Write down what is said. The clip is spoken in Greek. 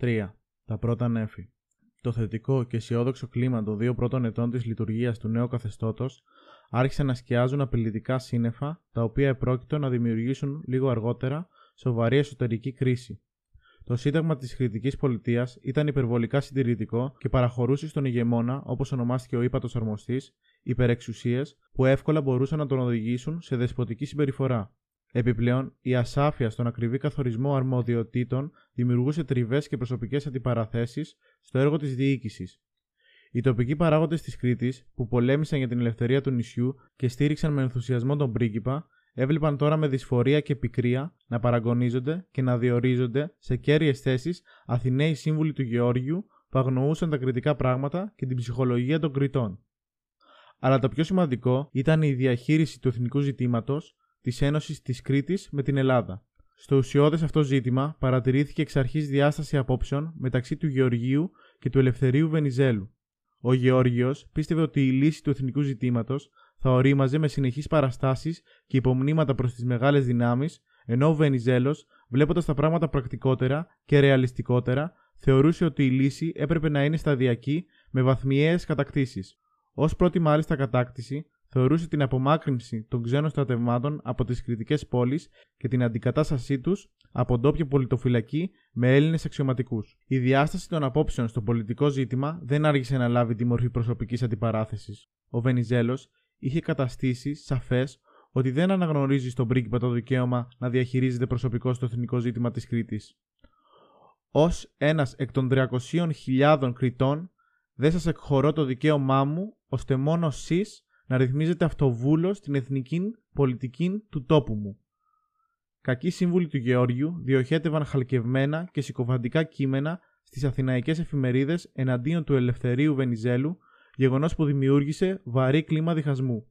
3. Τα πρώτα νέφη. Το θετικό και αισιόδοξο κλίμα των δύο πρώτων ετών της λειτουργίας του νέου καθεστώτος άρχισε να σκιάζουν απειλητικά σύννεφα, τα οποία επρόκειτο να δημιουργήσουν λίγο αργότερα σοβαρή εσωτερική κρίση. Το σύνταγμα της Κρητικής Πολιτείας ήταν υπερβολικά συντηρητικό και παραχωρούσε στον ηγεμόνα, όπως ονομάστηκε ο ύπατο αρμοστής, υπερεξουσίες που εύκολα μπορούσαν να τον οδηγήσουν σε δεσποτική συμπεριφορά. Επιπλέον, η ασάφεια στον ακριβή καθορισμό αρμοδιοτήτων δημιουργούσε τριβές και προσωπικές αντιπαραθέσεις στο έργο της διοίκησης. Οι τοπικοί παράγοντες της Κρήτης, που πολέμησαν για την ελευθερία του νησιού και στήριξαν με ενθουσιασμό τον πρίγκιπα, έβλεπαν τώρα με δυσφορία και πικρία να παραγωνίζονται και να διορίζονται σε κέρυες θέσεις Αθηναίοι σύμβουλοι του Γεώργιου που αγνοούσαν τα κριτικά πράγματα και την ψυχολογία των Κρητών. Αλλά το πιο σημαντικό ήταν η διαχείριση του εθνικού ζητήματος της Ένωσης της Κρήτης με την Ελλάδα. Στο ουσιώδες αυτό ζήτημα παρατηρήθηκε εξ αρχής διάσταση απόψεων μεταξύ του Γεωργίου και του Ελευθερίου Βενιζέλου. Ο Γεώργιος πίστευε ότι η λύση του εθνικού ζητήματος θα ορίμαζε με συνεχείς παραστάσεις και υπομνήματα προς τις μεγάλες δυνάμεις, ενώ ο Βενιζέλος, βλέποντας τα πράγματα πρακτικότερα και ρεαλιστικότερα, θεωρούσε ότι η λύση έπρεπε να είναι σταδιακή με βαθμιαίες κατακτήσεις. Ω πρώτη μάλιστα κατάκτηση, θεωρούσε την απομάκρυνση των ξένων στρατευμάτων από τις κριτικές πόλεις και την αντικατάστασή τους από ντόπια πολιτοφυλακή με Έλληνες αξιωματικούς. Η διάσταση των απόψεων στο πολιτικό ζήτημα δεν άργησε να λάβει τη μορφή προσωπικής αντιπαράθεσης. Ο Βενιζέλος είχε καταστήσει σαφές ότι δεν αναγνωρίζει στον πρίγκιπα το δικαίωμα να διαχειρίζεται προσωπικό στο εθνικό ζήτημα της Κρήτης. Ω ένας εκ των 300.000 Κρητών, δεν σας εκχωρώ το δικαίωμά μου, ώστε μόνο εσείς να ρυθμίζετε αυτοβούλος στην εθνική πολιτική του τόπου μου. Κακοί σύμβουλοι του Γεώργιου διοχέτευαν χαλκευμένα και συκοφαντικά κείμενα στις αθηναϊκές εφημερίδες εναντίον του Ελευθερίου Βενιζέλου, γεγονός που δημιούργησε βαρύ κλίμα διχασμού.